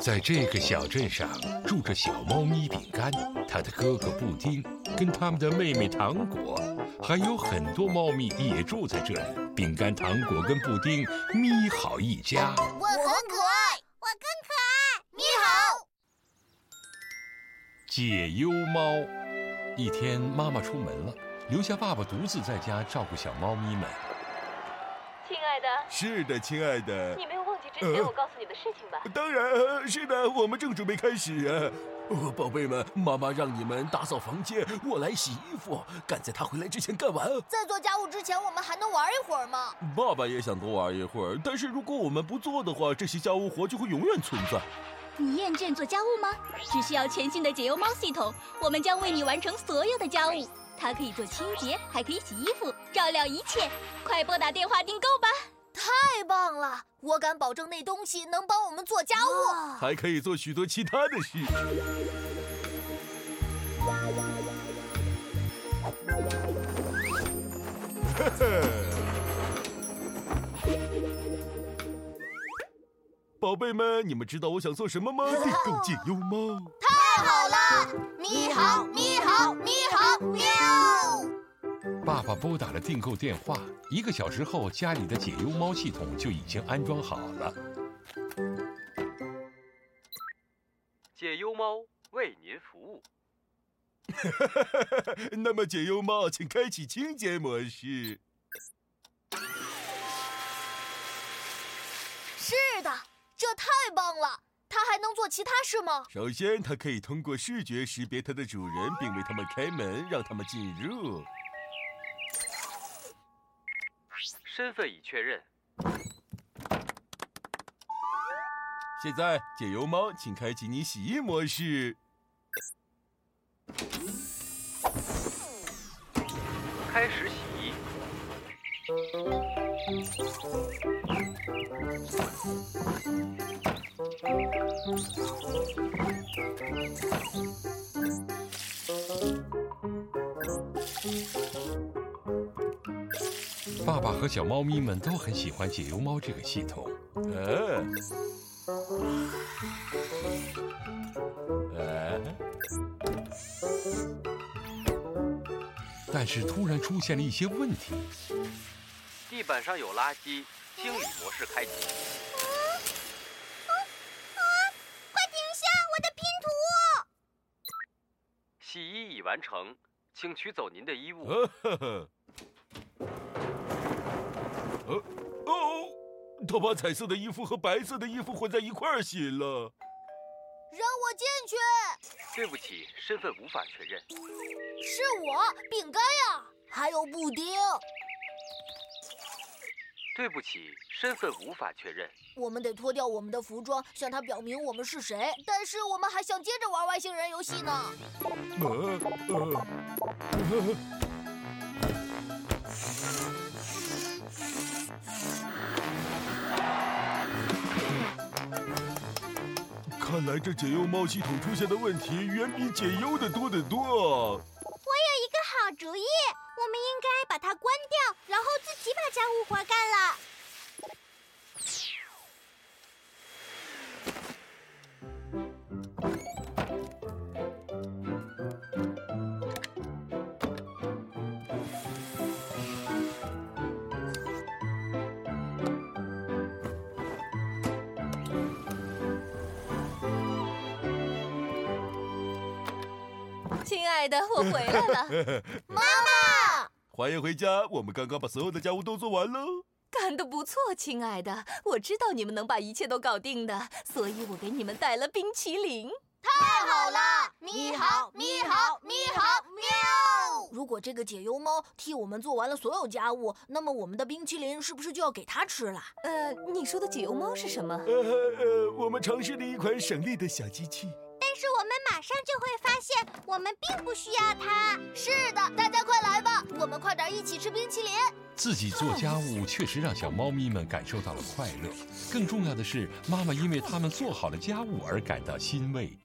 在这个小镇上住着小猫咪饼干，它的哥哥布丁，跟他们的妹妹糖果，还有很多猫咪也住在这里。饼干、糖果跟布丁，咪好一家。我很可爱，我更可爱。你好，解忧猫。一天，妈妈出门了，留下爸爸独自在家照顾小猫咪们。亲爱的，是的，亲爱的，你没之前我告诉你的事情吧？当然，是的，我们正准备开始啊。哦，宝贝们，妈妈让你们打扫房间，我来洗衣服，赶在她回来之前干完。在做家务之前，我们还能玩一会儿吗？爸爸也想多玩一会儿，但是如果我们不做的话，这些家务活就会永远存在。你厌倦做家务吗？只需要全新的解忧猫系统，我们将为你完成所有的家务。它可以做清洁，还可以洗衣服，照料一切。快拨打电话订购吧！太棒了，我敢保证那东西能帮我们做家务，还可以做许多其他的事。呵呵。宝贝们，你们知道我想做什么吗？订购解忧猫。太好了！你好，你好，你好，喵！爸爸拨打了订购电话，一个小时后，家里的解忧猫系统就已经安装好了。解忧猫为您服务。那么，解忧猫，请开启清洁模式。是的。这太棒了！它还能做其他事吗？首先，它可以通过视觉识别它的主人，并为他们开门，让他们进入。身份已确认。现在，解忧猫，请开启你洗衣模式。开始洗衣。爸爸和小猫咪们都很喜欢解忧猫这个系统。嗯。但是突然出现了一些问题。地板上有垃圾，清理模式开启。啊啊！快停下，我的拼图！洗衣已完成，请取走您的衣物。哦哦！他把彩色的衣服和白色的衣服混在一块儿洗了。让我进去。对不起，身份无法确认。是我，饼干呀，还有布丁。对不起，身份无法确认。我们得脱掉我们的服装，向他表明我们是谁。但是我们还想接着玩外星人游戏呢。看来这解忧猫系统出现的问题远比解忧的多得多。我有一个好主意。我们应该把它关掉，然后自己把家务活干了。亲爱的，我回来了，妈妈，欢迎回家。我们刚刚把所有的家务都做完喽，干得不错，亲爱的。我知道你们能把一切都搞定的，所以我给你们带了冰淇淋。太好了！咪好，咪好，咪好，喵！如果这个解忧猫替我们做完了所有家务，那么我们的冰淇淋是不是就要给它吃了？呃，你说的解忧猫是什么？呃呃，我们尝试了一款省力的小机器。马上就会发现，我们并不需要它。是的，大家快来吧，我们快点一起吃冰淇淋。自己做家务确实让小猫咪们感受到了快乐，更重要的是，妈妈因为他们做好了家务而感到欣慰。